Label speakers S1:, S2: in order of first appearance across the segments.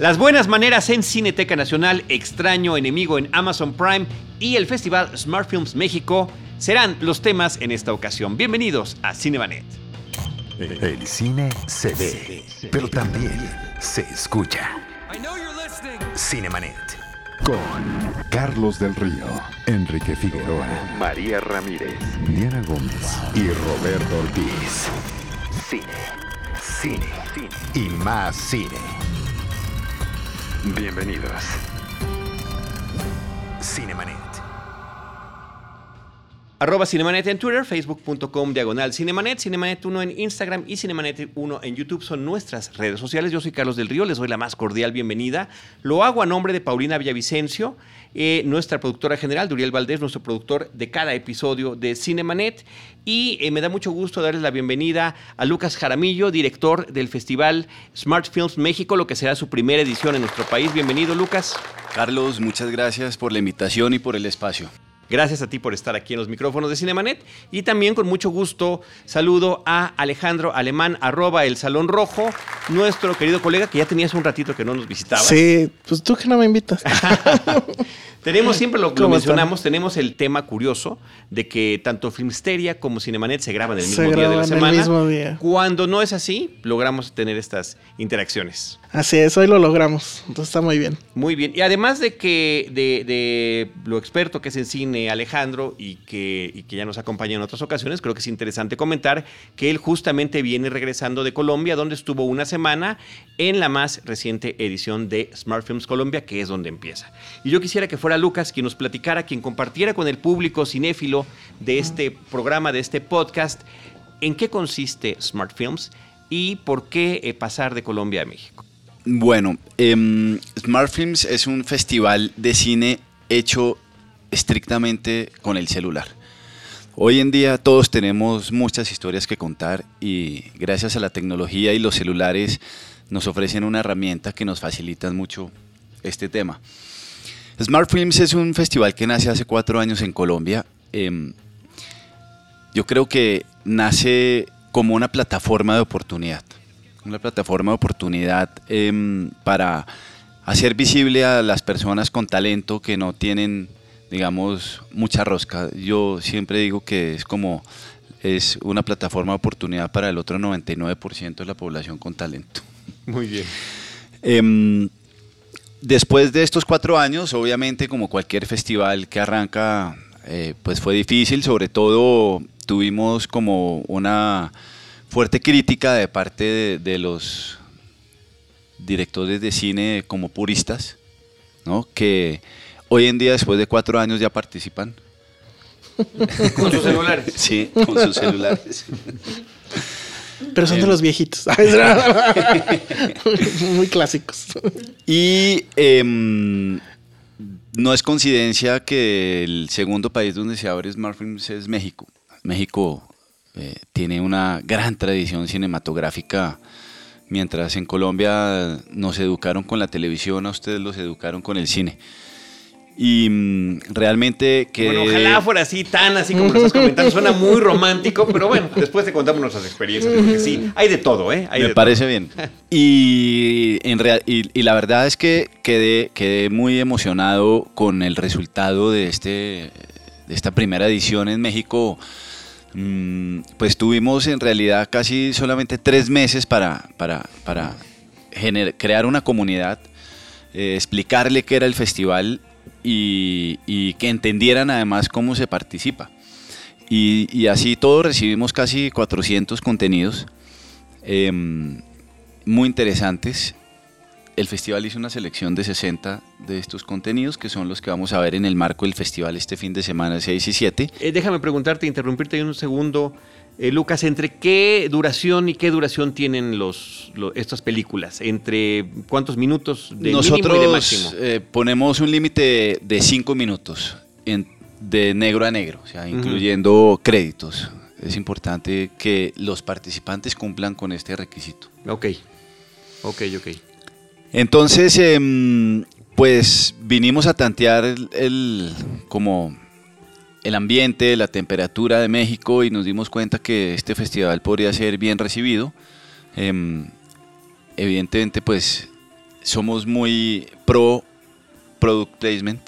S1: Las buenas maneras en Cineteca Nacional, Extraño Enemigo en Amazon Prime y el Festival Smart Films México serán los temas en esta ocasión. Bienvenidos a Cinemanet.
S2: El cine se ve, pero también se escucha. Cinemanet. Con Carlos del Río, Enrique Figueroa, María Ramírez, Diana Gómez y Roberto Ortiz. Cine, cine, cine y más cine. Bienvenidos. Cinemanet.
S1: Arroba Cinemanet en Twitter, facebook.com diagonal Cinemanet, Cinemanet 1 en Instagram y Cinemanet 1 en YouTube son nuestras redes sociales. Yo soy Carlos del Río, les doy la más cordial bienvenida. Lo hago a nombre de Paulina Villavicencio, eh, nuestra productora general, Duriel Valdés, nuestro productor de cada episodio de Cinemanet. Y eh, me da mucho gusto darles la bienvenida a Lucas Jaramillo, director del Festival Smart Films México, lo que será su primera edición en nuestro país. Bienvenido, Lucas.
S3: Carlos, muchas gracias por la invitación y por el espacio.
S1: Gracias a ti por estar aquí en los micrófonos de Cinemanet. Y también con mucho gusto saludo a Alejandro Alemán, arroba el Salón Rojo, nuestro querido colega que ya tenías un ratito que no nos visitaba.
S4: Sí, pues tú que no me invitas.
S1: tenemos siempre lo que mencionamos, tenemos el tema curioso de que tanto Filmsteria como Cinemanet se graban el mismo día de la semana.
S4: El mismo día.
S1: Cuando no es así, logramos tener estas interacciones.
S4: Así es, hoy lo logramos. Entonces está muy bien.
S1: Muy bien. Y además de que de, de lo experto que es en cine Alejandro y que, y que ya nos acompaña en otras ocasiones, creo que es interesante comentar que él justamente viene regresando de Colombia, donde estuvo una semana en la más reciente edición de Smart Films Colombia, que es donde empieza. Y yo quisiera que fuera Lucas quien nos platicara, quien compartiera con el público cinéfilo de este programa, de este podcast, en qué consiste Smart Films y por qué eh, pasar de Colombia a México.
S3: Bueno, em, Smart Films es un festival de cine hecho estrictamente con el celular. Hoy en día todos tenemos muchas historias que contar y gracias a la tecnología y los celulares nos ofrecen una herramienta que nos facilita mucho este tema. Smart Films es un festival que nace hace cuatro años en Colombia. Em, yo creo que nace como una plataforma de oportunidad una plataforma de oportunidad em, para hacer visible a las personas con talento que no tienen, digamos, mucha rosca. Yo siempre digo que es como es una plataforma de oportunidad para el otro 99% de la población con talento.
S1: Muy bien.
S3: Em, después de estos cuatro años, obviamente, como cualquier festival que arranca, eh, pues fue difícil, sobre todo tuvimos como una fuerte crítica de parte de, los directores de cine como puristas, ¿no? que hoy en día, después de cuatro años, ya participan.
S1: Con sus celulares.
S3: Sí, con sus celulares.
S4: Pero son de los viejitos. Muy clásicos.
S3: Y em, no es coincidencia que el segundo país donde se abre smartphones es México. México eh, tiene una gran tradición cinematográfica. Mientras en Colombia nos educaron con la televisión, a ustedes los educaron con el cine. Y mm, realmente que...
S1: Bueno, ojalá fuera así, tan así como lo estás comentando. Suena muy romántico, pero bueno, después te contamos nuestras experiencias, porque sí, hay de todo, ¿eh?
S3: Me parece bien. Y, en real, y, la verdad es que quedé, quedé muy emocionado con el resultado de, este, de esta primera edición en México Mm, pues tuvimos en realidad casi solamente tres meses para, para, crear una comunidad, eh, explicarle qué era el festival y, que entendieran además cómo se participa. Y, así todos recibimos casi 400 contenidos em, muy interesantes el festival hizo una selección de 60 de estos contenidos, que son los que vamos a ver en el marco del festival este fin de semana 6 y 7.
S1: Eh, déjame preguntarte, interrumpirte un segundo, eh, Lucas, ¿entre qué duración y qué duración tienen los, estas películas? ¿Entre cuántos minutos de
S3: Nosotros
S1: mínimo y de máximo?
S3: Eh, ponemos un límite de 5 minutos de negro a negro, o sea, incluyendo créditos. Es importante que los participantes cumplan con este requisito.
S1: Ok, ok, ok.
S3: Entonces, em, pues vinimos a tantear el, como el ambiente, la temperatura de México y nos dimos cuenta que este festival podría ser bien recibido. Em, evidentemente, pues somos muy pro product placement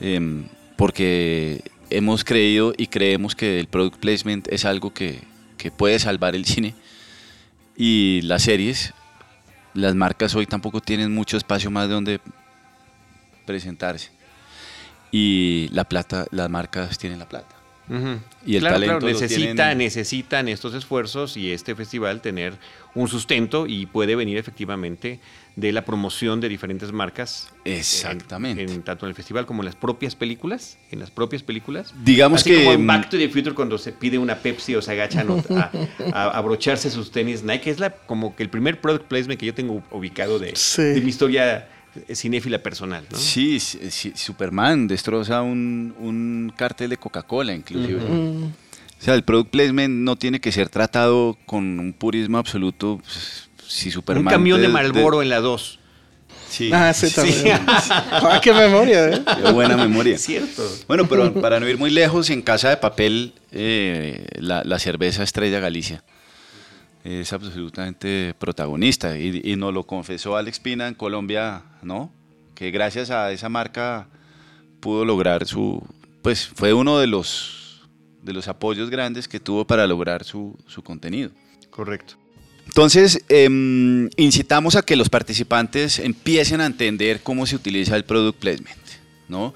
S3: em, porque hemos creído y creemos que el product placement es algo que, que puede salvar el cine y las series. Las marcas hoy tampoco tienen mucho espacio más de donde presentarse. Y la plata, las marcas tienen la plata. Y el
S1: Claro,
S3: talento
S1: claro,
S3: lo
S1: necesita,
S3: tienen-
S1: necesitan estos esfuerzos y este festival tener un sustento y puede venir efectivamente de la promoción de diferentes marcas.
S3: Exactamente.
S1: En, en tanto en el festival como en las propias películas. En las propias películas.
S3: Digamos
S1: Así
S3: que,
S1: como en
S3: mm,
S1: Back to the Future cuando se pide una Pepsi o se agachan a, a- a abrocharse sus tenis Nike. Es la, como que el primer product placement que yo tengo ubicado de,
S4: Sí.
S1: de mi historia cinéfila personal. ¿no?
S3: Sí, Superman destroza un, un cartel de Coca-Cola inclusive. O sea, el product placement no tiene que ser tratado con un purismo absoluto. pues, Si Superman
S1: Un camión de
S3: te-
S1: Marlboro en la 2.
S3: Sí,
S4: Ah, sí,
S1: Sí.
S4: también. ah, qué memoria, ¿eh?
S3: Qué buena memoria.
S1: Es cierto.
S3: Bueno, pero para no ir muy lejos, en Casa de Papel, eh, la, la cerveza Estrella Galicia es absolutamente protagonista y, y nos lo confesó Alex Pina en Colombia, ¿no? Que gracias a esa marca pudo lograr su, pues fue uno de los, de los apoyos grandes que tuvo para lograr su, su contenido.
S1: Correcto.
S3: Entonces, em, incitamos a que los participantes empiecen a entender cómo se utiliza el product placement, ¿no?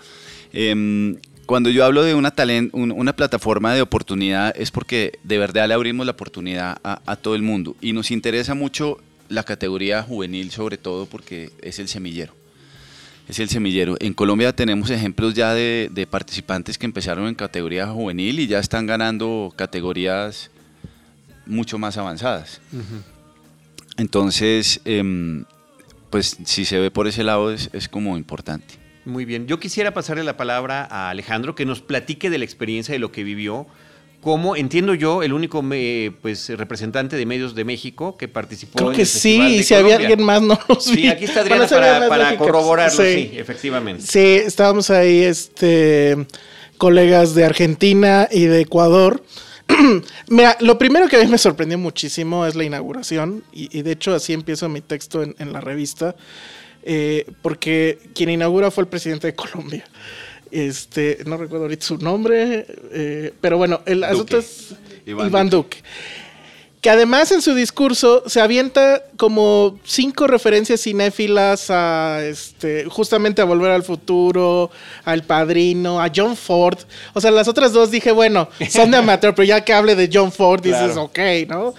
S3: Em, cuando yo hablo de una, talen- un- una plataforma de oportunidad es porque de verdad le abrimos la oportunidad a, a todo el mundo y nos interesa mucho la categoría juvenil sobre todo porque es el semillero. Es el semillero. En Colombia tenemos ejemplos ya de, de participantes que empezaron en categoría juvenil y ya están ganando categorías mucho más avanzadas. Entonces, em, pues si se ve por ese lado es, es como importante.
S1: Muy bien. Yo quisiera pasarle la palabra a Alejandro que nos platique de la experiencia de lo que vivió. Como entiendo yo, el único me- pues representante de medios de México que participó
S4: Creo
S1: en
S4: que
S1: el
S4: sí, y si había alguien más, no los vi.
S1: Sí, aquí está Adriana
S4: Bueno,
S1: para, corroborarlo, sí.
S4: Sí.
S1: efectivamente.
S4: Sí, estábamos ahí, este, colegas de Argentina y de Ecuador. Mira, lo primero que a mí me sorprendió muchísimo es la inauguración, y, y de hecho así empiezo mi texto en, en la revista, eh, porque quien inaugura fue el presidente de Colombia. Este, no recuerdo ahorita su nombre, eh, pero bueno, el asunto es
S3: Iván
S4: Iván, Duque. Que además en su discurso se avienta como cinco referencias cinéfilas a este, justamente a Volver al Futuro, al Padrino, a John Ford. O sea, las otras dos dije, bueno, son de amateur, pero ya que hable de John Ford, dices,
S1: Claro.
S4: ok, ¿no?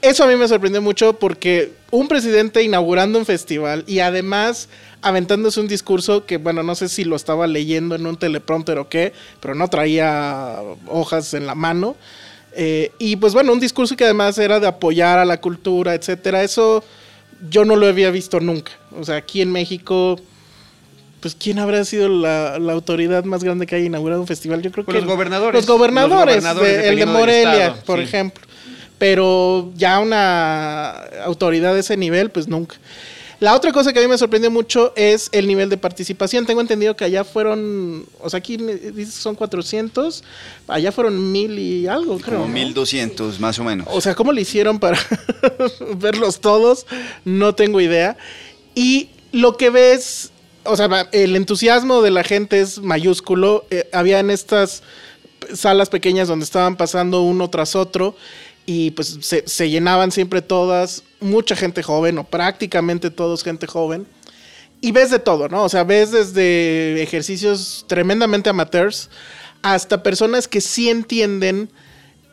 S4: Eso a mí me sorprendió mucho porque un presidente inaugurando un festival y además aventándose un discurso que, bueno, no sé si lo estaba leyendo en un teleprompter o qué, pero no traía hojas en la mano. Eh, y pues bueno, un discurso que además era de apoyar a la cultura, etcétera. Eso yo no lo había visto nunca. O sea, aquí en México, pues ¿quién habrá sido la, la autoridad más grande que haya inaugurado un festival? Yo creo
S1: Pues
S4: que
S1: los gobernadores.
S4: Los gobernadores,
S1: Los gobernadores,
S4: de- el de Morelia,
S1: estado,
S4: por
S1: sí.
S4: ejemplo. Pero ya una autoridad de ese nivel, pues nunca. La otra cosa que a mí me sorprendió mucho es el nivel de participación. Tengo entendido que allá fueron, o sea, aquí dices son 400, allá fueron mil y algo, creo.
S3: Como
S4: ¿no?
S3: 1200 más o menos.
S4: O sea, ¿cómo le hicieron para verlos todos? No tengo idea. Y lo que ves, o sea, el entusiasmo de la gente es mayúsculo. Eh, había en estas salas pequeñas donde estaban pasando uno tras otro y pues se, se llenaban siempre todas, mucha gente joven o prácticamente todos gente joven. Y ves de todo, ¿no? O sea, ves desde ejercicios tremendamente amateurs hasta personas que sí entienden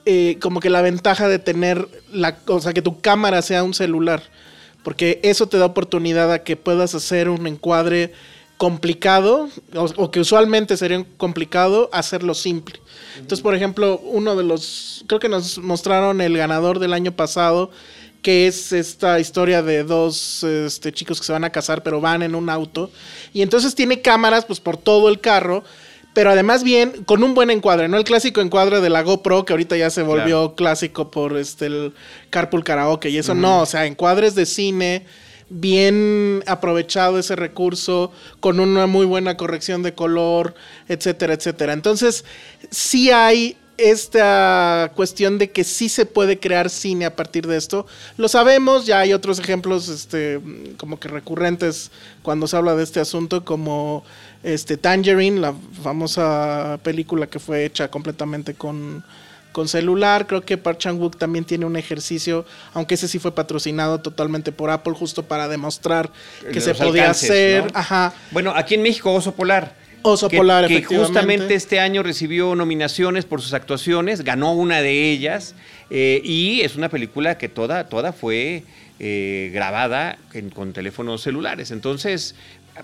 S4: eh, como que la ventaja de tener la, o sea, que tu cámara sea un celular, porque eso te da oportunidad a que puedas hacer un encuadre complicado o, o que usualmente sería complicado hacerlo simple. Entonces, por ejemplo, uno de los, creo que nos mostraron el ganador del año pasado, que es esta historia de dos este, chicos que se van a casar, pero van en un auto. Y entonces tiene cámaras pues por todo el carro, pero además bien, con un buen encuadre, ¿no? El clásico encuadre de la GoPro, que ahorita ya se volvió clásico por este el Carpool Karaoke y eso no, o sea, encuadres de cine, bien aprovechado ese recurso, con una muy buena corrección de color, etcétera, etcétera. Entonces, sí hay esta cuestión de que sí se puede crear cine a partir de esto. Lo sabemos, ya hay otros ejemplos este, como que recurrentes cuando se habla de este asunto, como este, Tangerine, la famosa película que fue hecha completamente con, con celular. Creo que Park Chan-wook también tiene un ejercicio, aunque ese sí fue patrocinado totalmente por Apple, justo para demostrar que se podía hacer. Ajá.
S1: Bueno, aquí en México, Oso Polar
S4: Oso Polar,
S1: que justamente este año recibió nominaciones por sus actuaciones, ganó una de ellas eh, y es una película que toda, toda fue eh, grabada con teléfonos celulares. Entonces,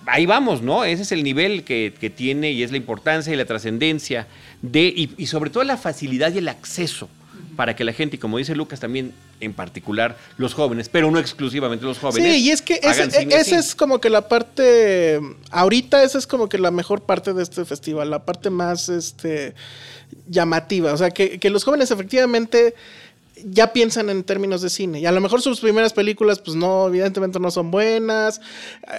S1: ahí vamos, ¿no? Ese es el nivel que, tiene y es la importancia y la trascendencia de, y sobre todo la facilidad y el acceso para que la gente, y como dice Lucas también, en particular los jóvenes, pero no exclusivamente los jóvenes.
S4: Sí, y es que esa es como que la parte, ahorita esa es como que la mejor parte de este festival, la parte más este, llamativa, o sea, que, que los jóvenes efectivamente ya piensan en términos de cine. Y a lo mejor sus primeras películas, pues no, evidentemente no son buenas,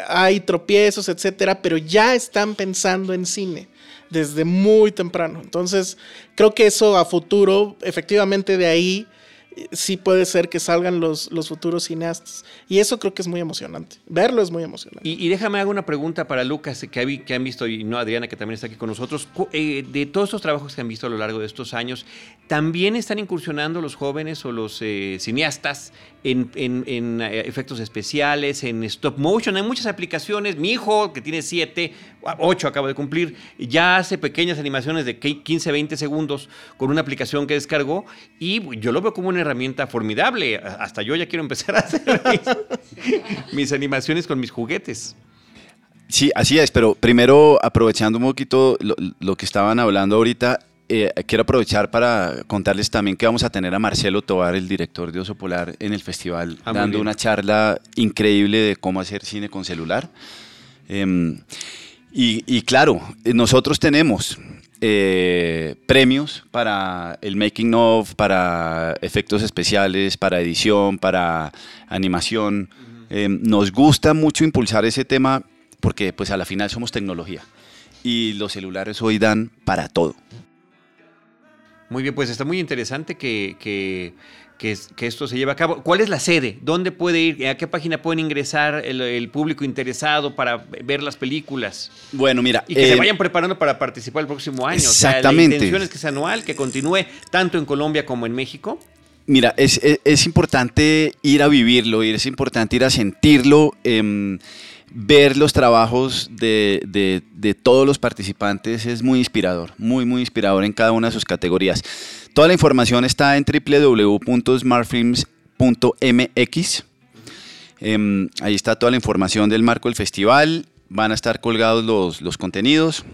S4: hay tropiezos, etcétera, pero ya están pensando en cine desde muy temprano. Entonces, creo que eso a futuro, efectivamente de ahí sí puede ser que salgan los, los futuros cineastas. Y eso creo que es muy emocionante. Verlo es muy emocionante.
S1: Y, déjame hacer una pregunta para Lucas, que, que, han visto, y no Adriana, que también está aquí con nosotros. Eh, de todos estos trabajos que han visto a lo largo de estos años, ¿también están incursionando los jóvenes o los eh, cineastas en, eh, efectos especiales, en stop motion? Hay muchas aplicaciones. Mi hijo, que tiene siete, ocho acaba de cumplir, ya hace pequeñas animaciones de 15, 20 segundos con una aplicación que descargó y yo lo veo como una herramienta formidable. Hasta yo ya quiero empezar a hacer mis, animaciones con mis juguetes.
S3: Sí, así es, pero primero aprovechando un poquito lo, que estaban hablando ahorita, eh, quiero aprovechar para contarles también que vamos a tener a Marcelo Tovar, el director de Oso Polar, en el festival, ah, dando una charla increíble de cómo hacer cine con celular. Em, y, y, claro, nosotros tenemos eh, premios para el making of, para efectos especiales, para edición, para animación. Eh, nos gusta mucho impulsar ese tema porque pues a la final somos tecnología y los celulares hoy dan para todo.
S1: Muy bien, pues está muy interesante que, que que, esto se lleve a cabo. ¿Cuál es la sede? ¿Dónde puede ir? ¿A qué página pueden ingresar el, público interesado para ver las películas?
S3: Bueno, mira.
S1: Y que se eh, vayan preparando para participar el próximo año.
S3: Exactamente.
S1: la intención es que sea anual, que continúe tanto en Colombia como en México.
S3: Mira, es, importante ir a vivirlo, es importante ir a sentirlo. Em, ver los trabajos de, todos los participantes es muy inspirador, muy, muy inspirador en cada una de sus categorías. Toda la información está en www.smartfilms.mx. Em, ahí está toda la información del marco del festival. Van a estar colgados los, los contenidos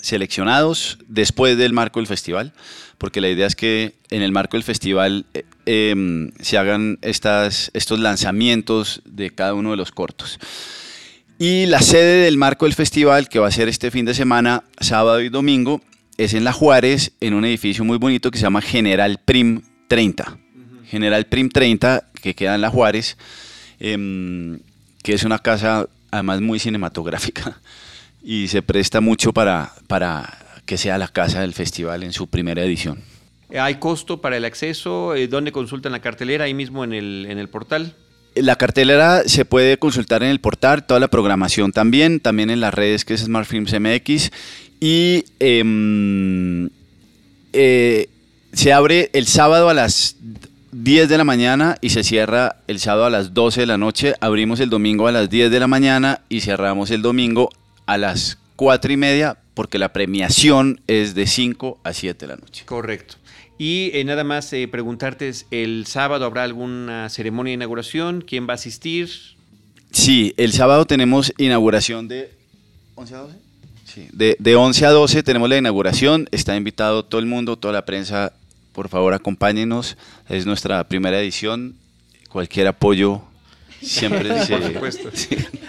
S3: seleccionados después del marco del festival, porque la idea es que en el marco del festival eh, em, se hagan estas, estos lanzamientos de cada uno de los cortos. Y la sede del marco del festival, que va a ser este fin de semana, sábado y domingo, es en La Juárez, en un edificio muy bonito que se llama General Prim 30. General Prim 30, que queda en La Juárez, em, que es una casa además muy cinematográfica y se presta mucho para, para que sea la casa del festival en su primera edición.
S1: ¿Hay costo para el acceso? Eh, ¿Dónde consultan la cartelera? Ahí mismo en el, en el portal.
S3: La cartelera se puede consultar en el portal, toda la programación también, también en las redes que es Smart Films MX. Y em, eh, se abre el sábado a las 10 de la mañana y se cierra el sábado a las 12 de la noche. Abrimos el domingo a las 10 de la mañana y cerramos el domingo a las 4 y media porque la premiación es de 5 a 7 de la noche.
S1: Correcto. Y eh, nada más eh, preguntarte, ¿el sábado habrá alguna ceremonia de inauguración? ¿Quién va a asistir?
S3: Sí, el sábado tenemos inauguración de 11 a 12. Sí, de, de 11 a 12 tenemos la inauguración. Está invitado todo el mundo, toda la prensa. Por favor, acompáñenos. Es nuestra primera edición. Cualquier apoyo Siempre dice. Por supuesto.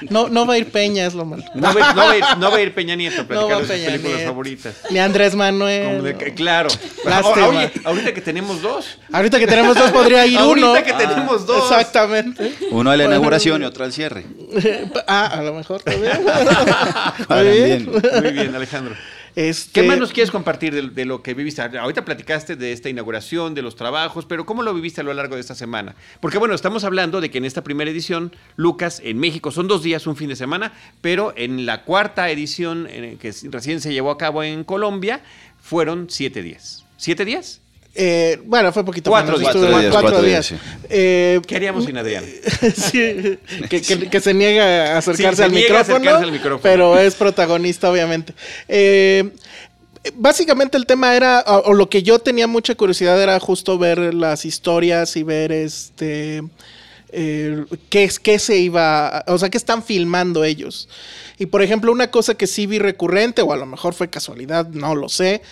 S4: No, no va a ir Peña, es lo malo.
S1: No va, a ir, no va a ir Peña Nieto a platicar sus películas favoritas.
S4: Ni Andrés Manuel.
S1: claro. Lástima. ahorita que tenemos dos.
S4: Ahorita que tenemos dos podría ir uno.
S1: Ahorita que tenemos dos.
S4: Exactamente.
S3: Uno a la inauguración y otro al cierre.
S4: ah, a lo mejor también.
S1: Muy bien. Muy bien, Alejandro.
S4: Este,
S1: ¿Qué más nos quieres compartir de, de, lo que viviste? Ahorita platicaste de esta inauguración, de los trabajos, pero ¿cómo lo viviste a lo largo de esta semana? Porque bueno, estamos hablando de que en esta primera edición, Lucas, en México son dos días, un fin de semana, pero en la cuarta edición que recién se llevó a cabo en Colombia, fueron siete días. ¿Siete días?
S4: Eh, bueno, fue poquito
S1: cuatro
S4: menos.
S1: Días,
S4: cuatro, días. Cuatro días.
S3: Sí.
S4: Eh,
S1: ¿Qué haríamos sin Adrián?
S4: sí, que, que, que, se niega a acercarse,
S1: sí,
S4: al,
S1: niega
S4: micrófono,
S1: a acercarse al micrófono,
S4: pero es protagonista, obviamente. Eh, básicamente el tema era, o, o, lo que yo tenía mucha curiosidad era justo ver las historias y ver este... Eh, qué, qué se iba, o sea, qué están filmando ellos. Y por ejemplo, una cosa que sí vi recurrente, o a lo mejor fue casualidad, no lo sé,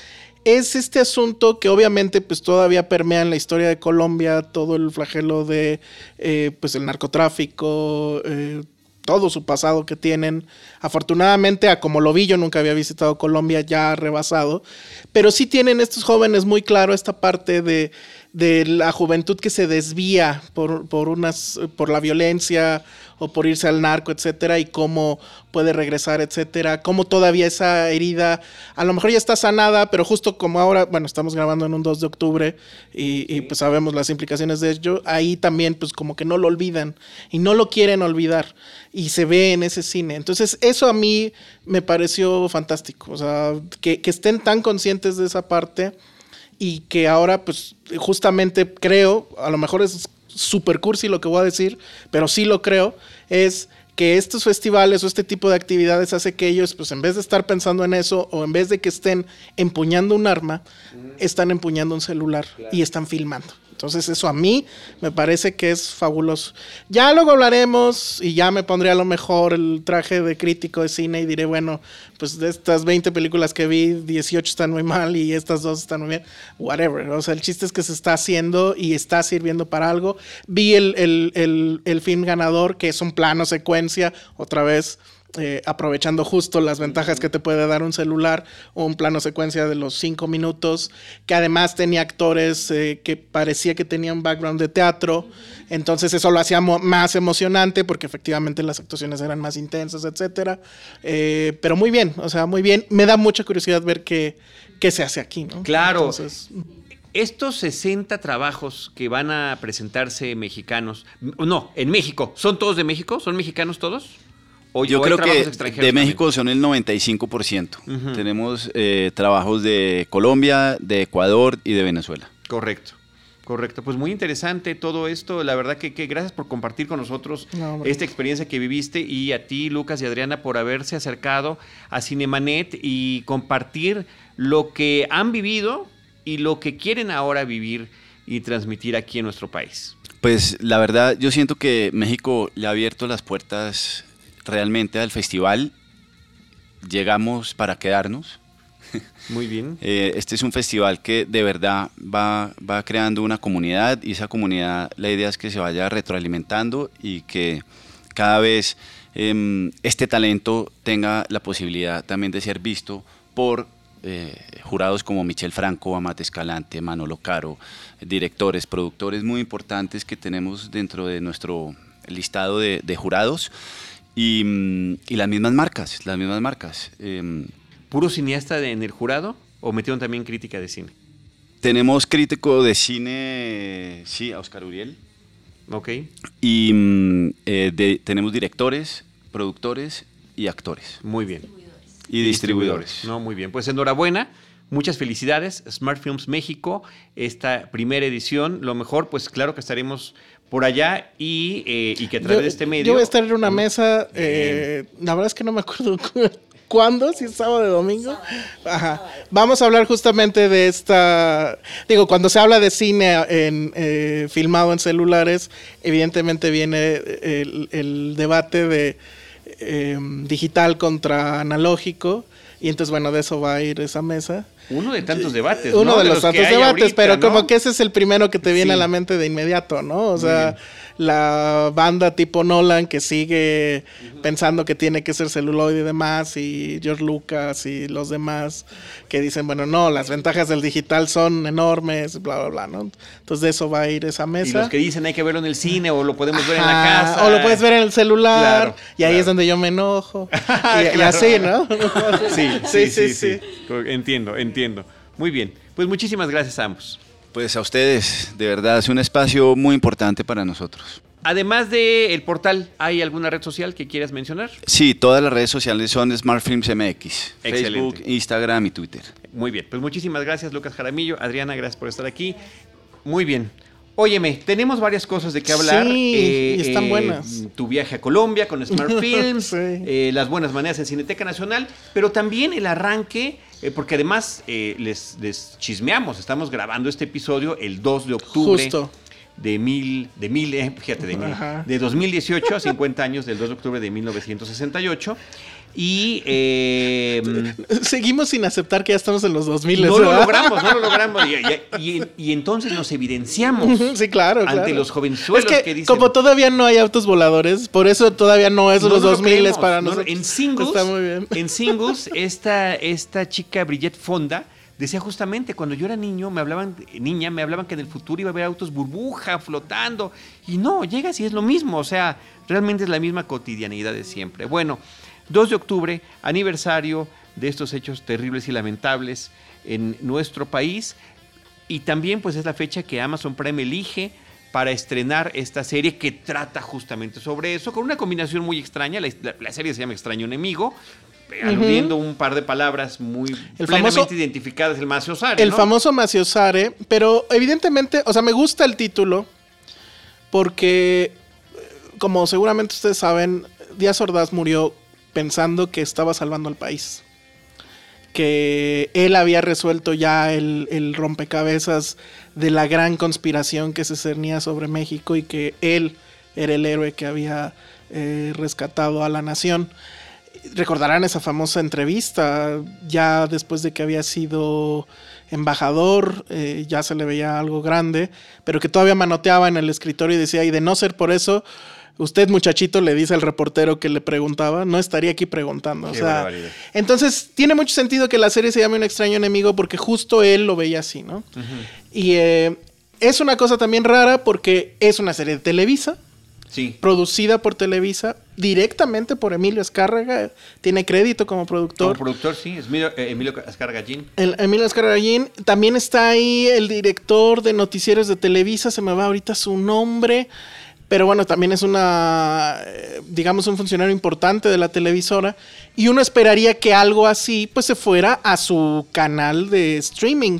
S4: es este asunto que obviamente pues todavía permea en la historia de Colombia, todo el flagelo de eh, pues el narcotráfico, eh, todo su pasado que tienen. Afortunadamente, a como lo vi, yo nunca había visitado Colombia, ya rebasado, pero sí tienen estos jóvenes muy claro esta parte de, de la juventud que se desvía por, por, unas, por la violencia o por irse al narco, etcétera, y cómo puede regresar, etcétera, cómo todavía esa herida, a lo mejor ya está sanada, pero justo como ahora, bueno, estamos grabando en un 2 de octubre y, y pues sabemos las implicaciones de ello, ahí también pues como que no lo olvidan y no lo quieren olvidar y se ve en ese cine. Entonces eso a mí me pareció fantástico, o sea, que, que estén tan conscientes de esa parte y que ahora pues justamente creo, a lo mejor es super cursi lo que voy a decir, pero sí lo creo, es que estos festivales o este tipo de actividades hace que ellos, pues en vez de estar pensando en eso o en vez de que estén empuñando un arma, mm. están empuñando un celular claro. y están filmando. Entonces eso a mí me parece que es fabuloso. Ya luego hablaremos y ya me pondré a lo mejor el traje de crítico de cine y diré, bueno, pues de estas 20 películas que vi, 18 están muy mal y estas dos están muy bien. Whatever. O sea, el chiste es que se está haciendo y está sirviendo para algo. Vi el, el, el, el film ganador, que es un plano secuencia, otra vez. Eh, aprovechando justo las ventajas que te puede dar un celular o un plano secuencia de los cinco minutos, que además tenía actores eh, que parecía que tenían un background de teatro, entonces eso lo hacía más emocionante porque efectivamente las actuaciones eran más intensas, etcétera. Eh, pero muy bien, o sea, muy bien. Me da mucha curiosidad ver qué, qué se hace aquí, ¿no?
S1: Claro. Entonces, estos 60 trabajos que van a presentarse mexicanos, no, en México, ¿son todos de México? ¿Son mexicanos todos?
S3: O, Yo creo que de México también? son el 95%. Uh -huh. Tenemos eh, trabajos de Colombia, de Ecuador y de Venezuela.
S1: Correcto. Correcto, pues muy interesante todo esto. La verdad que, que gracias por compartir con nosotros no, esta experiencia que viviste y a ti, Lucas y Adriana, por haberse acercado a Cinemanet y compartir lo que han vivido y lo que quieren ahora vivir y transmitir aquí en nuestro país.
S3: Pues la verdad, yo siento que México le ha abierto las puertas realmente al festival. Llegamos para quedarnos.
S1: Muy bien.
S3: Eh, este es un festival que de verdad va, va creando una comunidad y esa comunidad, la idea es que se vaya retroalimentando y que cada vez eh, este talento tenga la posibilidad también de ser visto por eh, jurados como Michel Franco, Amate Escalante, Manolo Caro, directores, productores muy importantes que tenemos dentro de nuestro listado de, de jurados y, y, las mismas marcas, las mismas marcas. Eh,
S1: ¿Puro cineasta de, en el jurado o metieron también crítica de cine?
S3: Tenemos crítico de cine, sí, a Oscar Uriel.
S1: Ok.
S3: Y eh, de, tenemos directores, productores y actores.
S1: Muy bien.
S3: Y distribuidores. distribuidores.
S1: No, muy bien. Pues enhorabuena. Muchas felicidades, Smart Films México, esta primera edición. Lo mejor, pues claro que estaremos por allá y, eh, y que a través
S4: yo,
S1: de este medio.
S4: Yo voy a estar en una mesa, eh, la verdad es que no me acuerdo cuándo, si es sábado o domingo. Ajá. Vamos a hablar justamente de esta. Digo, cuando se habla de cine en, eh, filmado en celulares, evidentemente viene el, el debate de digital contra analógico. Y entonces, bueno, de eso va a ir esa mesa.
S1: Uno de tantos debates.
S4: Uno
S1: ¿no?
S4: de, los, tantos debates,
S1: ahorita,
S4: pero
S1: ¿no?
S4: como que ese es el primero que te viene
S1: Sí.
S4: a la mente de inmediato, ¿no? O sea, la banda tipo Nolan que sigue pensando que tiene que ser celuloide y demás, y George Lucas y los demás que dicen, bueno, no, las ventajas del digital son enormes, bla, bla, bla, ¿no? Entonces de eso va a ir esa
S1: Y
S4: mesa.
S1: los que dicen hay que verlo en el cine o lo podemos ver en la casa.
S4: O lo puedes ver en el celular,
S1: Claro,
S4: y ahí
S1: claro.
S4: es donde yo me enojo. y, y así, ¿no?
S1: Sí, sí, sí, sí, Entiendo, entiendo. Muy bien. Pues muchísimas gracias a ambos.
S3: Pues a ustedes, de verdad, es un espacio muy importante para nosotros.
S1: Además del portal, ¿hay alguna red social que quieras mencionar?
S3: Sí, todas las redes sociales son Smartfilms MX.
S1: Excelente.
S3: Facebook, Instagram y Twitter.
S1: Muy bien, pues muchísimas gracias Lucas Jaramillo, Adriana, gracias por estar aquí. Muy bien. Óyeme, tenemos varias cosas de qué hablar.
S4: Sí, y están buenas.
S1: Tu viaje a Colombia con Smart Films,
S4: Sí.
S1: eh, las buenas maneras en Cineteca Nacional, pero también el arranque, eh, porque además eh, les, les chismeamos, estamos grabando este episodio el 2 de octubre.
S4: Justo.
S1: De mil, de mil, eh, fíjate, de mil, de 2018 a 50 años del 2 de octubre de 1968. Y eh,
S4: Seguimos sin aceptar que ya estamos en los 2000.
S1: no lo logramos, no lo logramos. Y, y- y entonces nos evidenciamos
S4: Sí, claro,
S1: ante
S4: claro.
S1: los jovenzuelos
S4: es que,
S1: que, dicen.
S4: como todavía no hay autos voladores, por eso todavía no es
S1: no
S4: los
S1: nos lo
S4: 2000
S1: creemos,
S4: para
S1: no, no,
S4: nosotros.
S1: En singles,
S4: Está muy bien.
S1: en singles esta, esta chica Bridget Fonda decía justamente cuando yo era niño, me hablaban, niña, me hablaban que en el futuro iba a haber autos burbuja flotando. Y no, llegas y es lo mismo. O sea, realmente es la misma cotidianidad de siempre. Bueno, 2 de octubre, aniversario de estos hechos terribles y lamentables en nuestro país. Y también pues es la fecha que Amazon Prime elige para estrenar esta serie que trata justamente sobre eso, con una combinación muy extraña. La, la- la serie se llama Extraño Enemigo, eh, aludiendo un par de palabras muy
S4: El
S1: plenamente
S4: famoso-
S1: identificadas del Maciosare,
S4: El
S1: ¿no?
S4: famoso Maciosare, pero evidentemente, o sea, me gusta el título porque, eh, como seguramente ustedes saben, Díaz Ordaz murió pensando que estaba salvando al país. Que él había resuelto ya el, rompecabezas de la gran conspiración que se cernía sobre México y que él era el héroe que había eh, rescatado a la nación recordarán esa famosa entrevista, ya después de que había sido embajador, eh, ya se le veía algo grande, pero que todavía manoteaba en el escritorio y decía, y de no ser por eso, usted muchachito le dice al reportero que le preguntaba, no estaría aquí preguntando. O sea, entonces tiene mucho sentido que la serie se llame Un extraño enemigo porque justo él lo veía así, ¿no? Y eh, es una cosa también rara porque es una serie de Televisa,
S1: Sí.
S4: producida por Televisa, directamente por Emilio Azcárraga, tiene crédito como
S1: Como
S4: productor.
S1: productor, sí, es Emilio, eh, Emilio
S4: Emilio Azcárraga también está ahí el director de noticieros de Televisa, se me va ahorita su nombre, pero bueno, también es una, eh, digamos, un funcionario importante de la televisora, y uno esperaría que algo así, pues se fuera a su canal de streaming,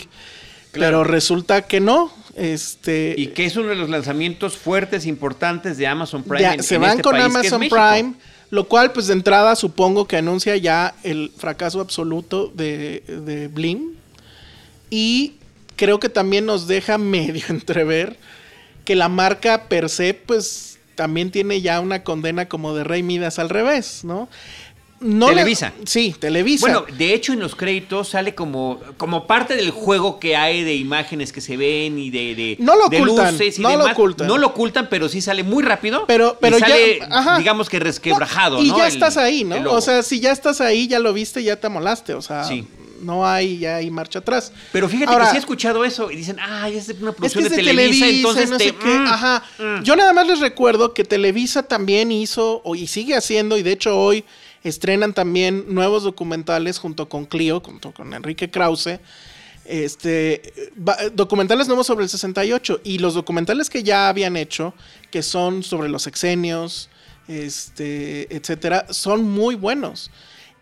S4: pero resulta que no. Este,
S1: Y que es uno de los lanzamientos fuertes, importantes de Amazon Prime.
S4: Ya,
S1: en-
S4: se
S1: en
S4: van
S1: este
S4: con
S1: país,
S4: Amazon. Prime, lo cual pues de entrada supongo que anuncia ya el fracaso absoluto de, de Blim. Y creo que también nos deja medio entrever que la marca per se pues también tiene ya una condena como de Rey Midas al revés, ¿no? No le-
S1: Televisa.
S4: sí, Televisa.
S1: Bueno, de hecho en los créditos sale como, como parte del juego que hay de imágenes que se ven y de, de,
S4: No lo
S1: de
S4: ocultan,
S1: luces y
S4: no lo
S1: demás.
S4: ocultan.
S1: No lo ocultan, pero sí sale muy rápido.
S4: Pero- pero
S1: y
S4: ya-
S1: sale,
S4: ajá.
S1: digamos que resquebrajado,
S4: y
S1: ¿no?
S4: ya
S1: El-
S4: estás ahí, ¿no? O sea, si ya estás ahí, ya lo viste, ya te amolaste. O sea,
S1: Sí.
S4: No hay, ya hay marcha atrás.
S1: Pero fíjate
S4: Ahora,
S1: que sí he escuchado eso y dicen, ay, es una
S4: Es que
S1: producción
S4: es de
S1: Televisa, entonces
S4: no
S1: te-
S4: sé qué.
S1: mm,
S4: Ajá.
S1: mm.
S4: Yo nada más les recuerdo que Televisa también hizo, y sigue haciendo, y de hecho hoy estrenan también nuevos documentales junto con Clio, junto con Enrique Krause. Este, documentales nuevos sobre el 68 y los documentales que ya habían hecho, que son sobre los exenios, este, etcétera, son muy buenos.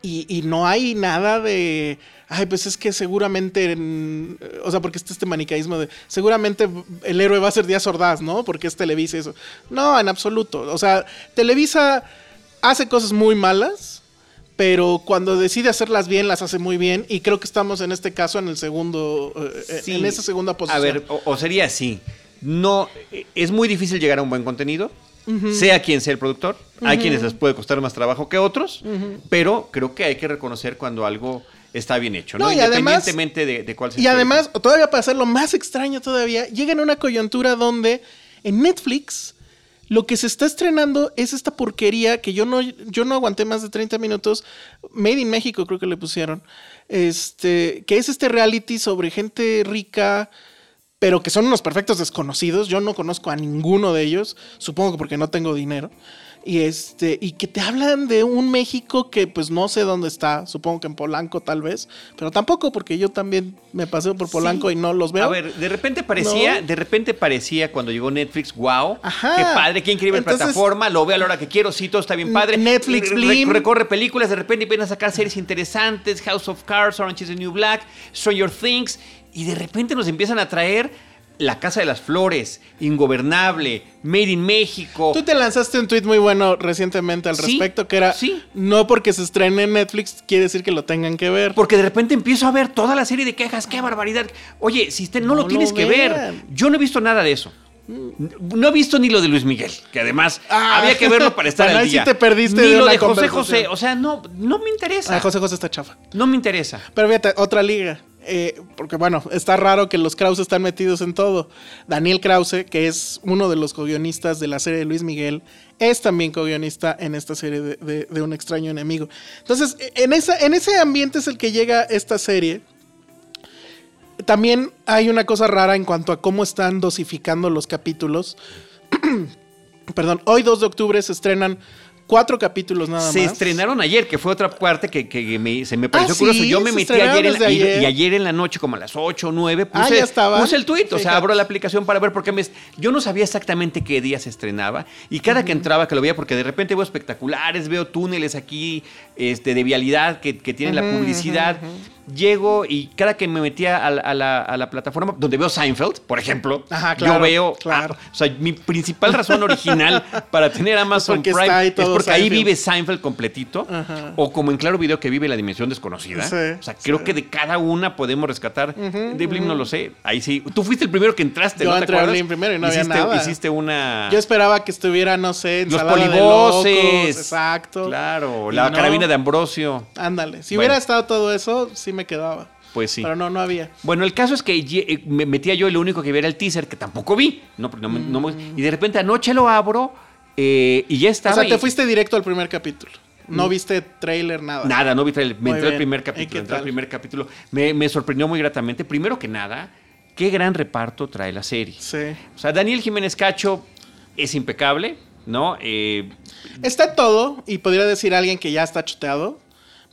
S4: Y, y no hay nada de. Ay, pues es que seguramente. en- o sea, porque está este manicaísmo de. Seguramente el héroe va a ser Díaz Ordaz, ¿no? Porque es Televisa y eso. No, en absoluto. O sea, Televisa hace cosas muy malas. Pero cuando decide hacerlas bien, las hace muy bien. Y creo que estamos en este caso en el segundo. eh,
S1: Sí.
S4: En esa segunda posición.
S1: A ver, o, o sería así. No, eh, es muy difícil llegar a un buen contenido, sea quien sea el productor. Hay quienes les puede costar más trabajo que otros, pero creo que hay que reconocer cuando algo está bien hecho, ¿no?
S4: No, y además-
S1: Independientemente de, de cuál sea
S4: Y además, todavía para hacerlo más extraño todavía, llega en una coyuntura donde en Netflix lo que se está estrenando es esta porquería que yo no, yo no aguanté más de 30 minutos. Made in México creo que le pusieron. Este, que es este reality sobre gente rica, pero que son unos perfectos desconocidos. Yo no conozco a ninguno de ellos, supongo que porque no tengo dinero. Y este, y que te hablan de un México que pues no sé dónde está, supongo que en Polanco tal vez, pero tampoco porque yo también me paseo por Polanco
S1: Sí.
S4: y no los veo.
S1: A ver, de repente parecía,
S4: No.
S1: de repente parecía cuando llegó Netflix, wow,
S4: Ajá.
S1: qué padre, qué increíble
S4: Entonces-
S1: plataforma, lo veo a la hora que quiero, sí, todo está bien padre.
S4: Netflix, Blim.
S1: recorre películas, de repente vienen a sacar series interesantes, House of Cards, Orange is the New Black, Stranger Things, y de repente nos empiezan a traer La Casa de las Flores, Ingobernable, Made in México.
S4: Tú te lanzaste un tweet muy bueno recientemente al
S1: Sí,
S4: respecto que era
S1: sí.
S4: no porque se estrene en Netflix quiere decir que lo tengan que ver.
S1: Porque de repente empiezo a ver toda la serie de quejas, qué barbaridad. Oye, si usted no, lo tienes
S4: lo
S1: que ver. Yo no he visto nada de eso. No he visto ni lo de Luis Miguel, que además
S4: Ah.
S1: había que verlo para estar al
S4: ahí sí
S1: día.
S4: te perdiste
S1: Ni
S4: de
S1: lo de José. José, o sea, no, no me interesa.
S4: Ah, José José está chafa.
S1: No me interesa.
S4: Pero fíjate, otra liga. Eh, porque bueno, está raro que los Krause están metidos en todo. Daniel Krause, que es uno de los co-guionistas de la serie de Luis Miguel, es también co-guionista en esta serie de, Un extraño enemigo. Entonces, en, en ese ambiente es el que llega esta serie. También hay una cosa rara en cuanto a cómo están dosificando los capítulos. Perdón, hoy 2 de octubre se estrenan cuatro capítulos nada
S1: se
S4: más.
S1: estrenaron ayer, que fue otra parte que, que me- se me pareció
S4: Ah,
S1: curioso.
S4: sí,
S1: Yo me
S4: se
S1: metí ayer, en,
S4: ayer.
S1: Y, ayer en la noche, como a las 8 o 9,
S4: Ah,
S1: puse,
S4: ya
S1: puse el tweet. O sea,
S4: Fíjate.
S1: abro la aplicación para ver porque me, yo no sabía exactamente qué día se estrenaba. Y cada que entraba, que lo veía, porque de repente veo espectaculares, veo túneles aquí este, de vialidad que, que tienen la publicidad. Llego y cada que me metía a, la- a la, a la plataforma donde veo Seinfeld, por ejemplo,
S4: Ajá,
S1: yo
S4: claro,
S1: veo.
S4: claro.
S1: ah, o sea, mi principal razón original para tener Amazon Prime
S4: ahí
S1: es porque ahí
S4: Seinfeld.
S1: vive Seinfeld completito.
S4: Ajá.
S1: O como en Claro Video que vive la dimensión desconocida.
S4: Sí,
S1: o sea, creo
S4: sí.
S1: que de cada una podemos rescatar. de Blim no lo sé. Ahí sí. Tú fuiste el primero que entraste,
S4: Yo
S1: ¿no? ¿Te
S4: entré a? Blim primero y no había
S1: hiciste,
S4: nada.
S1: Hiciste una.
S4: Yo esperaba que estuviera, no sé,
S1: los polivoces.
S4: exacto.
S1: Claro. La
S4: no.
S1: carabina de Ambrosio.
S4: Ándale. Si
S1: Bueno.
S4: hubiera estado todo eso, sí me quedaba.
S1: Pues sí.
S4: Pero no, no había.
S1: Bueno, el caso es que eh, me metía yo lo único que vi era el teaser, que tampoco vi. No, no me- no me- y de repente anoche lo abro eh, y ya estaba.
S4: o sea, te fuiste directo al primer capítulo. No viste trailer, nada.
S1: Nada, no vi trailer. Me entré al primer
S4: ¿Y
S1: capítulo. Entré al primer capítulo. Me, me sorprendió muy gratamente. Primero que nada, qué gran reparto trae la serie.
S4: Sí.
S1: O sea, Daniel Jiménez Cacho es impecable, ¿no? Eh,
S4: Está todo, y podría decir alguien que ya está chuteado.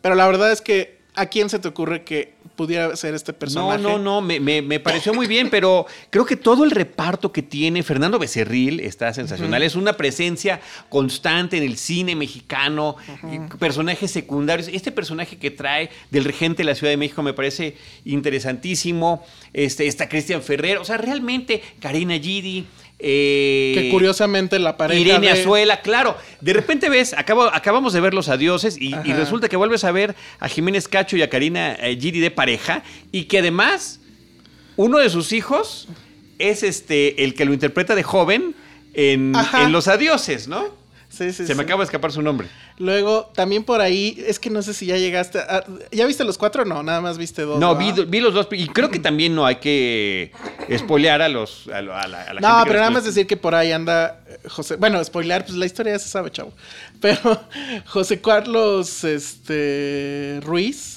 S4: Pero la verdad es que, ¿a quién se te ocurre que pudiera ser este
S1: no,
S4: personaje?
S1: no, no, me, me- me pareció muy bien, pero creo que todo el reparto que tiene Fernando Becerril está sensacional. Es una presencia constante en el cine mexicano, y personajes secundarios. Este personaje que trae del regente de la Ciudad de México me parece interesantísimo. Este, está Cristian Ferrer, o sea, realmente Karina Gidi. Eh,
S4: Que curiosamente la pareja
S1: Irene
S4: de-
S1: Azuela, claro. De repente ves, acabo- acabamos de ver los adioses y, resulta que vuelves a ver a Jiménez Cacho y a Karina eh, Giri de pareja y que además uno de sus hijos es este el que lo interpreta de joven en, en Los Adioses, ¿no?
S4: Sí, sí,
S1: Se me acaba de escapar su nombre.
S4: Luego, también por ahí, es que no sé si ya llegaste. a- ¿Ya viste los cuatro o no? Nada más viste dos.
S1: No, vi, vi los dos y creo que también no hay que spoilear a los a, la, a la gente
S4: No, pero nada más decir que por ahí anda José. Bueno, spoiler, pues la historia ya se sabe, chavo. Pero José Carlos este, Ruiz,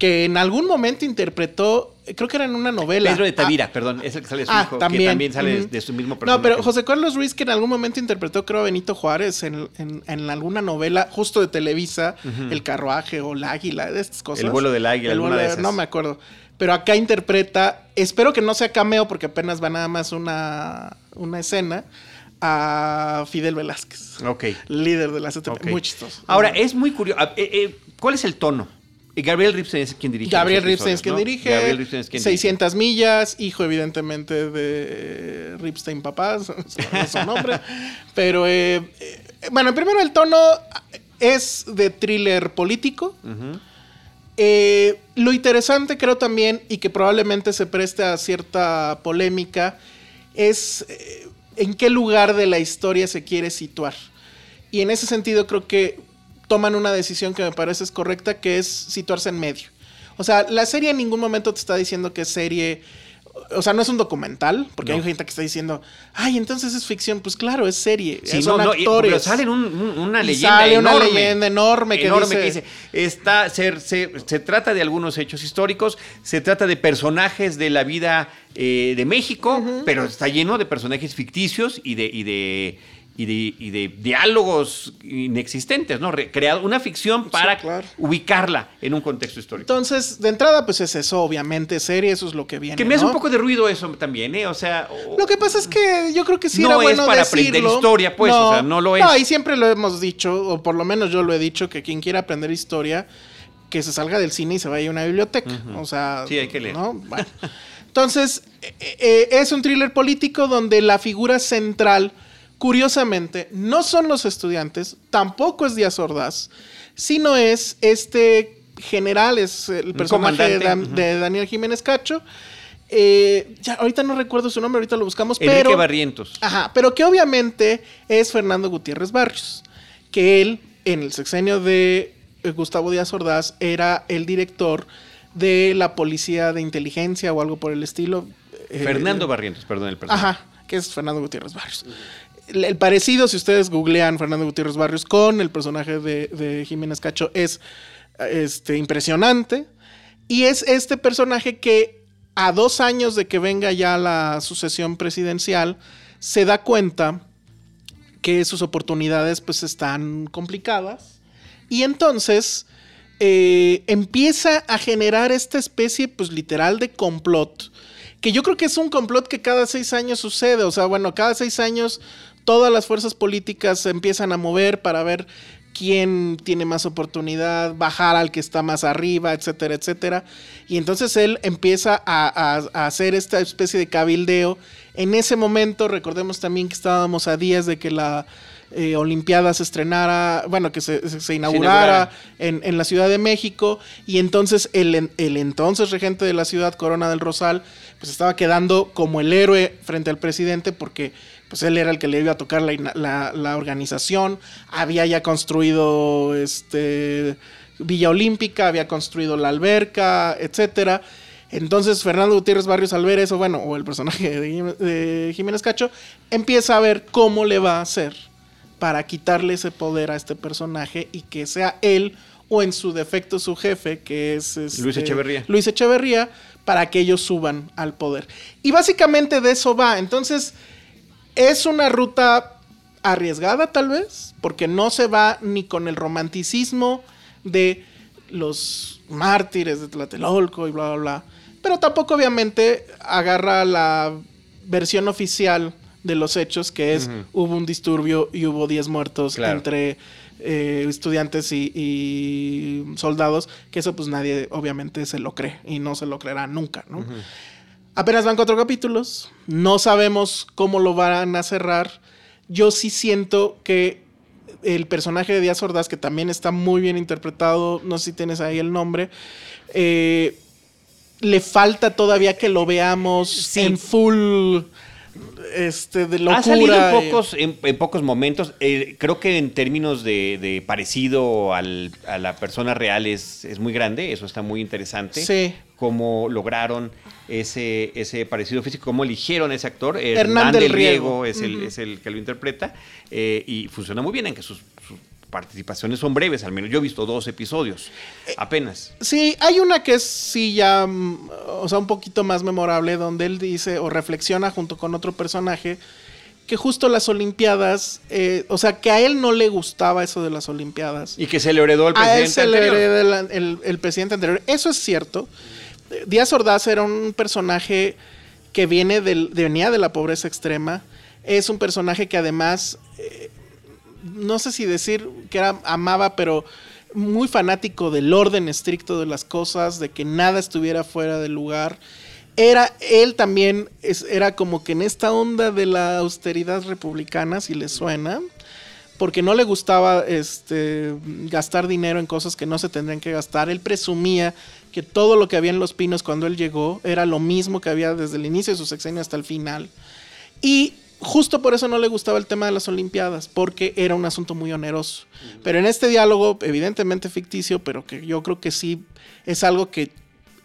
S4: que en algún momento interpretó, creo que era en una novela.
S1: Pedro de
S4: Ah,
S1: Tavira, perdón, es el que sale de su
S4: Ah,
S1: hijo,
S4: también.
S1: que también sale de- su mismo personaje.
S4: No, pero José Carlos Ruiz, que en algún momento interpretó, creo, a Benito Juárez en, en- en alguna novela justo de Televisa, El Carruaje o La Águila, de estas cosas.
S1: El vuelo del águila,
S4: El
S1: alguna
S4: vuelo
S1: de
S4: de-
S1: esas.
S4: No me acuerdo. Pero acá interpreta, espero que no sea cameo porque apenas va nada más una, una escena, a Fidel Velázquez,
S1: Ok.
S4: líder de la CTP.
S1: Ok.
S4: Muy chistoso.
S1: Ahora, es muy curioso. ah, eh, eh, ¿Cuál es el tono? Gabriel Ripstein es quien dirige.
S4: Gabriel Ripstein es quien
S1: ¿no?
S4: dirige.
S1: Gabriel Ripstein es quien dirige.
S4: 600 millas, hijo evidentemente de Ripstein papás, no es su nombre. Pero eh, eh, bueno, primero el tono es de thriller político. Eh, lo interesante creo también, y que probablemente se preste a cierta polémica, es eh, en qué lugar de la historia se quiere situar. Y en ese sentido creo que toman una decisión que me parece es correcta, que es situarse en medio. O sea, la serie en ningún momento te está diciendo que es serie o sea, no es un documental, porque hay gente que está diciendo, ay, entonces es ficción. Pues claro, es serie. son actores. pero
S1: sale una leyenda sale
S4: una leyenda enorme que,
S1: dice... está, se, se, trata de algunos hechos históricos, se trata de personajes de la vida eh, de México, pero está lleno de personajes ficticios y de, y de y de, diálogos inexistentes, ¿no? Creado una ficción para ubicarla en un contexto histórico.
S4: Entonces, de entrada, pues es eso, obviamente, serie, eso es lo que viene.
S1: Que me hace un poco de ruido eso también, ¿eh? O sea.
S4: lo que pasa es que yo creo que sí no era es para aprender
S1: historia, pues, o sea, no lo es. No,
S4: y siempre lo hemos dicho, o por lo menos yo lo he dicho, que quien quiera aprender historia, que se salga del cine y se vaya a una biblioteca. O sea.
S1: Sí, hay que leer.
S4: Entonces, eh, eh, es un thriller político donde la figura central curiosamente, no son los estudiantes, tampoco es Díaz Ordaz, sino es este general, es el personaje de, Daniel Jiménez Cacho. Eh, ya, ahorita no recuerdo su nombre, ahorita lo buscamos,
S1: Enrique
S4: pero...
S1: Barrientos.
S4: Ajá, pero que obviamente es Fernando Gutiérrez Barrios, que él, en el sexenio de eh, Gustavo Díaz Ordaz, era el director de la policía de inteligencia o algo por el estilo.
S1: Eh, Fernando Barrientos, perdón el
S4: personaje. Ajá, que es Fernando Gutiérrez Barrios el parecido, si ustedes googlean Fernando Gutiérrez Barrios con el personaje de, Jiménez Cacho, es este, impresionante. Y es este personaje que a dos años de que venga ya la sucesión presidencial, se da cuenta que sus oportunidades pues están complicadas. Y entonces eh, empieza a generar esta especie pues literal de complot. Que yo creo que es un complot que cada seis años sucede. O sea, bueno, cada seis años todas las fuerzas políticas se empiezan a mover para ver quién tiene más oportunidad, bajar al que está más arriba, etcétera, etcétera. Y entonces él empieza a, hacer esta especie de cabildeo. En ese momento, recordemos también que estábamos a días de que la eh, Olimpiada se estrenara, bueno, que se, inaugurara en, la Ciudad de México. Y entonces el, el entonces regente de la ciudad, Corona del Rosal, pues estaba quedando como el héroe frente al presidente porque pues él era el que le iba a tocar la, organización, había ya construido este, Villa Olímpica, había construido la alberca, etcétera. Entonces Fernando Gutiérrez Barrios al ver eso, bueno, o el personaje de, Jiménez Cacho, empieza a ver cómo le va a hacer para quitarle ese poder a este personaje y que sea él o en su defecto su jefe, que es este,
S1: Luis Echeverría.
S4: Luis Echeverría, para que ellos suban al poder. Y básicamente de eso va. Entonces, es una ruta arriesgada tal vez, porque no se va ni con el romanticismo de los mártires de Tlatelolco y bla, bla, bla. Pero tampoco obviamente agarra la versión oficial de los hechos, que es hubo un disturbio y hubo 10 muertos entre eh, estudiantes y, soldados, que eso pues nadie obviamente se lo cree y no se lo creerá nunca, ¿no? Apenas van cuatro capítulos. No sabemos cómo lo van a cerrar. Yo sí siento que el personaje de Díaz Ordaz, que también está muy bien interpretado, no sé si tienes ahí el nombre, eh, le falta todavía que lo veamos en full este, de locura.
S1: Ha salido en pocos, en, pocos momentos. Eh, creo que en términos de, parecido a la persona real es, es, muy grande. Eso está muy interesante.
S4: Sí.
S1: Cómo lograron ese, ese parecido físico, cómo eligieron ese actor. Hernán del Riego, es, el, es el que lo interpreta. Eh, y funciona muy bien en que sus participaciones son breves, al menos yo he visto dos episodios, eh, apenas.
S4: Sí, hay una que es sí ya, mm, o sea, un poquito más memorable, donde él dice o reflexiona junto con otro personaje que justo las Olimpiadas, eh, o sea, que a él no le gustaba eso de las Olimpiadas.
S1: Y que se le heredó el presidente
S4: a él se le heredó el, presidente anterior. Eso es cierto. Díaz Ordaz era un personaje que viene del, venía de la pobreza extrema. Es un personaje que además eh, no sé si decir que era, amaba, pero muy fanático del orden estricto de las cosas, de que nada estuviera fuera del lugar. Era, él también era como que en esta onda de la austeridad republicana, si le suena, porque no le gustaba este, gastar dinero en cosas que no se tendrían que gastar. Él presumía que todo lo que había en Los Pinos cuando él llegó era lo mismo que había desde el inicio de su sexenio hasta el final. Y justo por eso no le gustaba el tema de las Olimpiadas, porque era un asunto muy oneroso. Pero en este diálogo, evidentemente ficticio, pero que yo creo que sí es algo que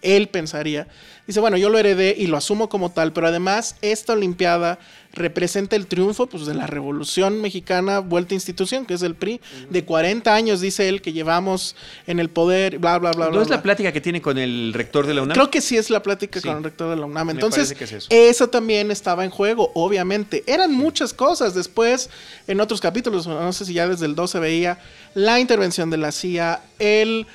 S4: él pensaría. Dice, bueno, yo lo heredé y lo asumo como tal, pero además esta Olimpiada representa el triunfo pues, de la Revolución Mexicana vuelta a institución, que es el PRI, de 40 años, dice él, que llevamos en el poder, bla, bla, bla.
S1: ¿No
S4: bla,
S1: es la
S4: bla.
S1: plática que tiene con el rector de la UNAM?
S4: Creo que sí es la plática
S1: Sí.
S4: con el rector de la UNAM. Entonces,
S1: parece que es eso.
S4: también estaba en juego, obviamente. Eran muchas cosas. Después, en otros capítulos, no sé si ya desde el 12 veía la intervención de la CIA, el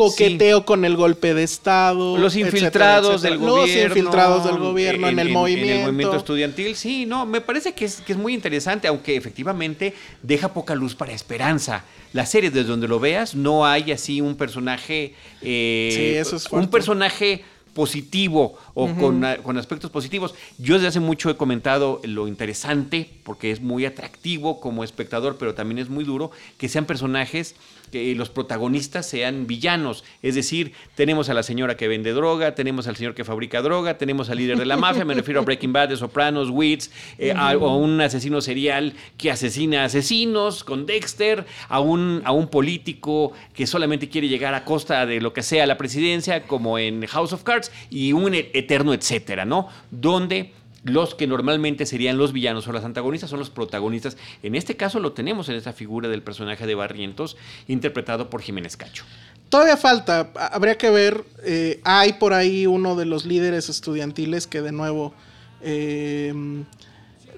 S4: coqueteo con el golpe de Estado.
S1: Los infiltrados
S4: etcétera.
S1: del gobierno.
S4: Los infiltrados del gobierno en, el movimiento.
S1: En el movimiento estudiantil, sí, no, me parece que es, que es muy interesante, aunque efectivamente deja poca luz para esperanza. La serie, desde donde lo veas, no hay así un personaje. eh,
S4: Sí, eso es
S1: Un
S4: fuerte.
S1: personaje positivo o con, con aspectos positivos. Yo desde hace mucho he comentado lo interesante, porque es muy atractivo como espectador, pero también es muy duro, que sean personajes, que los protagonistas sean villanos. Es decir, tenemos a la señora que vende droga, tenemos al señor que fabrica droga, tenemos al líder de la mafia, me refiero a Breaking Bad, de Sopranos, Wits, eh, a, o a un asesino serial que asesina asesinos con Dexter, a un, a un político que solamente quiere llegar a costa de lo que sea a la presidencia, como en House of Cards, y un eterno etcétera, ¿no? Donde los que normalmente serían los villanos o las antagonistas son los protagonistas. En este caso lo tenemos en esta figura del personaje de Barrientos, interpretado por Jiménez Cacho.
S4: Todavía falta, ha- habría que ver. eh, hay por ahí uno de los líderes estudiantiles que de nuevo eh,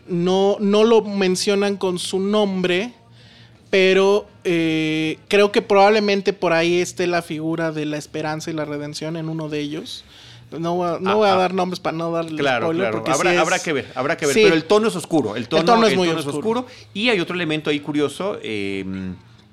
S4: no, no lo mencionan con su nombre, pero eh, creo que probablemente por ahí esté la figura de la esperanza y la redención en uno de ellos. No voy a, no
S1: Ah,
S4: voy a
S1: ah.
S4: dar nombres para no darle
S1: Claro,
S4: spoiler.
S1: claro.
S4: porque
S1: Habrá,
S4: sí es-
S1: habrá que ver, habrá que ver.
S4: Sí.
S1: Pero el tono es oscuro. El tono,
S4: tono es
S1: el
S4: muy
S1: tono
S4: oscuro.
S1: Y hay otro elemento ahí curioso. eh,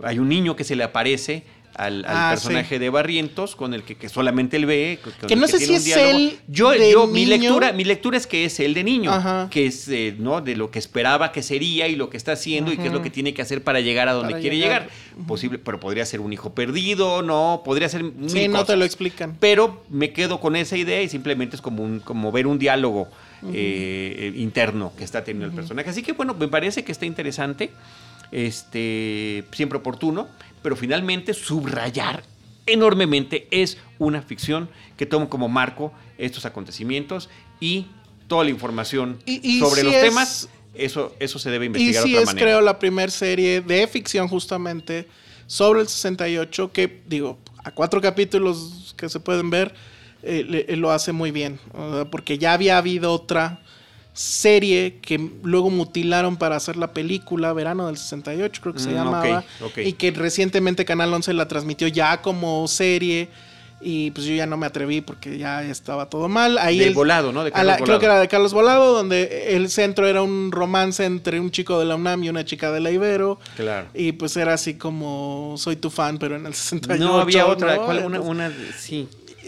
S1: hay un niño que se le aparece al, al
S4: Ah,
S1: personaje de Barrientos, con el que, que solamente él ve. con
S4: Que
S1: el
S4: no sé
S1: tiene
S4: si es él
S1: Yo,
S4: de
S1: yo mi lectura, mi lectura es que es él de niño,
S4: Ajá.
S1: que es eh, ¿no? de lo que esperaba que sería y lo que está haciendo y qué es lo que tiene que hacer para llegar a donde
S4: Para
S1: quiere
S4: llegar.
S1: llegar. Posible, pero podría ser un hijo perdido, no, podría ser mil
S4: Sí, no te lo explican.
S1: pero me quedo con esa idea y simplemente es como, un, como ver un diálogo eh, eh, interno que está teniendo el personaje. Así que bueno, me parece que está interesante, este, siempre oportuno, pero finalmente subrayar enormemente es una ficción que toma como marco estos acontecimientos y toda la información
S4: Y- y
S1: sobre los
S4: es-
S1: temas, eso, eso se debe
S4: Y
S1: investigar de otra
S4: es,
S1: manera.
S4: creo, la primera serie de ficción justamente sobre el 68 que, digo, a cuatro capítulos que se pueden ver, eh, le- lo hace muy bien. porque ya había habido otra serie que luego mutilaron para hacer la película Verano del 68, creo que se
S1: Mm,
S4: llamaba.
S1: ok, ok.
S4: Y que recientemente Canal 11 la transmitió ya como serie. Y pues yo ya no me atreví porque ya estaba todo mal. Ahí
S1: De
S4: el-
S1: Volado, ¿no? De
S4: a
S1: Carlos
S4: la-
S1: Volado.
S4: Creo que era de Carlos Volado, donde el centro era un romance entre un chico de la UNAM y una chica de la Ibero.
S1: Claro.
S4: Y pues era así como soy tu fan, pero en el 68.
S1: No había otra,
S4: ¿no?
S1: ¿cuál? Una, una, sí.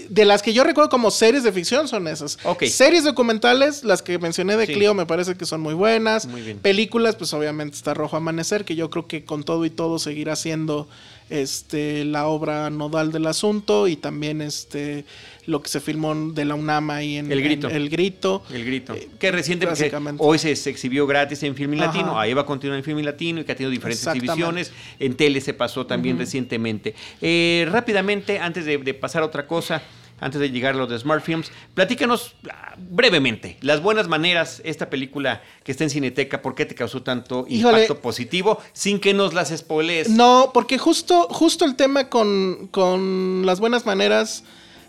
S4: De las que yo recuerdo como series de ficción son esas. Series documentales, las que mencioné de
S1: Sí.
S4: Clio me parece que son muy buenas.
S1: Muy bien.
S4: Películas, pues obviamente está Rojo Amanecer, que yo creo que con todo y todo seguirá siendo este la obra nodal del asunto y también este lo que se filmó de la UNAM ahí en
S1: El Grito.
S4: en El Grito.
S1: El grito.
S4: Eh,
S1: que recientemente,
S4: básicamente.
S1: hoy se, se exhibió gratis en Filmin. Latino, ahí va a continuar en Filmin Latino y que ha tenido diferentes divisiones. En tele se pasó también recientemente. Eh, rápidamente, antes de, de pasar a otra cosa, antes de llegar a los de Smart Films, platícanos ah, brevemente las buenas maneras, esta película que está en Cineteca, ¿por qué te causó tanto
S4: Híjole.
S1: impacto positivo sin que nos las spoilees?
S4: No, porque justo, justo el tema con, con las buenas maneras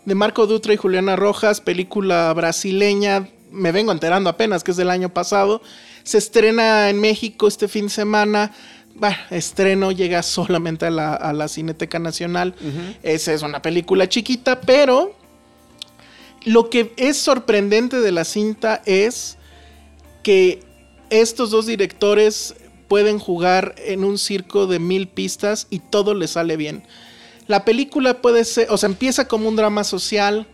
S4: de Marco Dutra y Juliana Rojas, película brasileña, me vengo enterando apenas que es del año pasado, se estrena en México este fin de semana. Bueno, estreno llega solamente a la, a la Cineteca Nacional. Esa es una película chiquita, pero lo que es sorprendente de la cinta es que estos dos directores pueden jugar en un circo de mil pistas y todo les sale bien. La película puede ser, o sea, empieza como un drama social,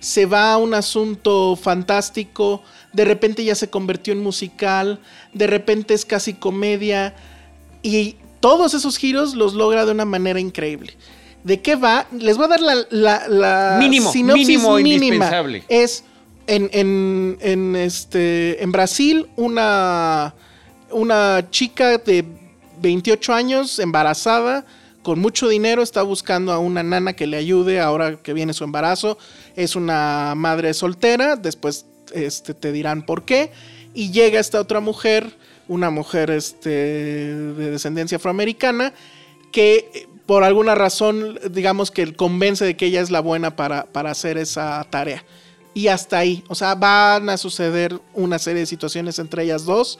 S4: se va a un asunto fantástico, de repente ya se convirtió en musical, de repente es casi comedia y todos esos giros los logra de una manera increíble. ¿De qué va? Les voy a dar la, la, la
S1: Mínimo,
S4: sinopsis
S1: mínimo
S4: mínima.
S1: indispensable.
S4: Es en, en, en, este, en Brasil una, una chica de 28 años embarazada con mucho dinero está buscando a una nana que le ayude ahora que viene su embarazo. Es una madre soltera, después este, te dirán por qué. Y llega esta otra mujer, una mujer este, de descendencia afroamericana, que por alguna razón, digamos que convence de que ella es la buena para, para hacer esa tarea. Y hasta ahí, o sea, van a suceder una serie de situaciones entre ellas dos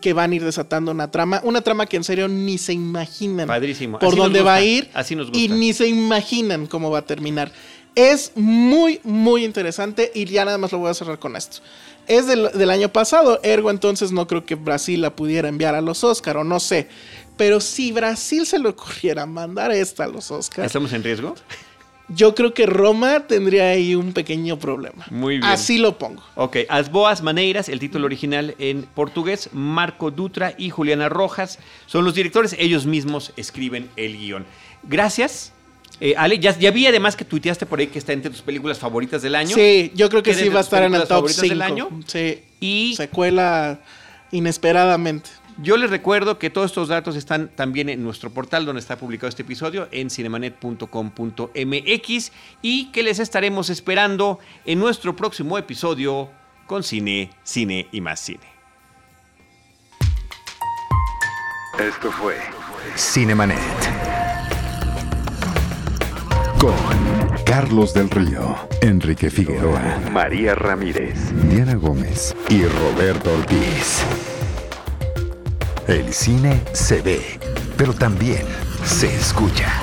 S4: que van a ir desatando una trama, una trama que en serio ni se imaginan
S1: Padrísimo.
S4: por
S1: Así
S4: dónde va a ir
S1: así nos gusta.
S4: y ni se imaginan cómo va a terminar. Es muy, muy interesante y ya nada más lo voy a cerrar con esto. Es del, del año pasado, ergo entonces no creo que Brasil la pudiera enviar a los Oscar o no sé. Pero si Brasil se le ocurriera mandar esta a los Oscars,
S1: ¿Estamos en riesgo?
S4: yo creo que Roma tendría ahí un pequeño problema.
S1: Muy bien.
S4: Así lo pongo.
S1: Ok, As Boas Maneiras, el título original en portugués, Marco Dutra y Juliana Rojas son los directores, ellos mismos escriben el guion. Gracias. Eh, Ale, ya, ya vi además que tuiteaste por ahí que está entre tus películas favoritas del año.
S4: Sí, yo creo que
S1: ¿Qué
S4: sí va a estar en el top
S1: favoritas del
S4: 5.
S1: año?
S4: Sí.
S1: Y
S4: Secuela inesperadamente.
S1: yo les recuerdo que todos estos datos están también en nuestro portal donde está publicado este episodio en cinemanet.com.mx y que les estaremos esperando en nuestro próximo episodio con cine, cine y más cine.
S2: Esto fue Cinemanet. Con Carlos del Río, Enrique Figueroa, María Ramírez, Diana Gómez y Roberto Ortiz. El cine se ve, pero también se escucha.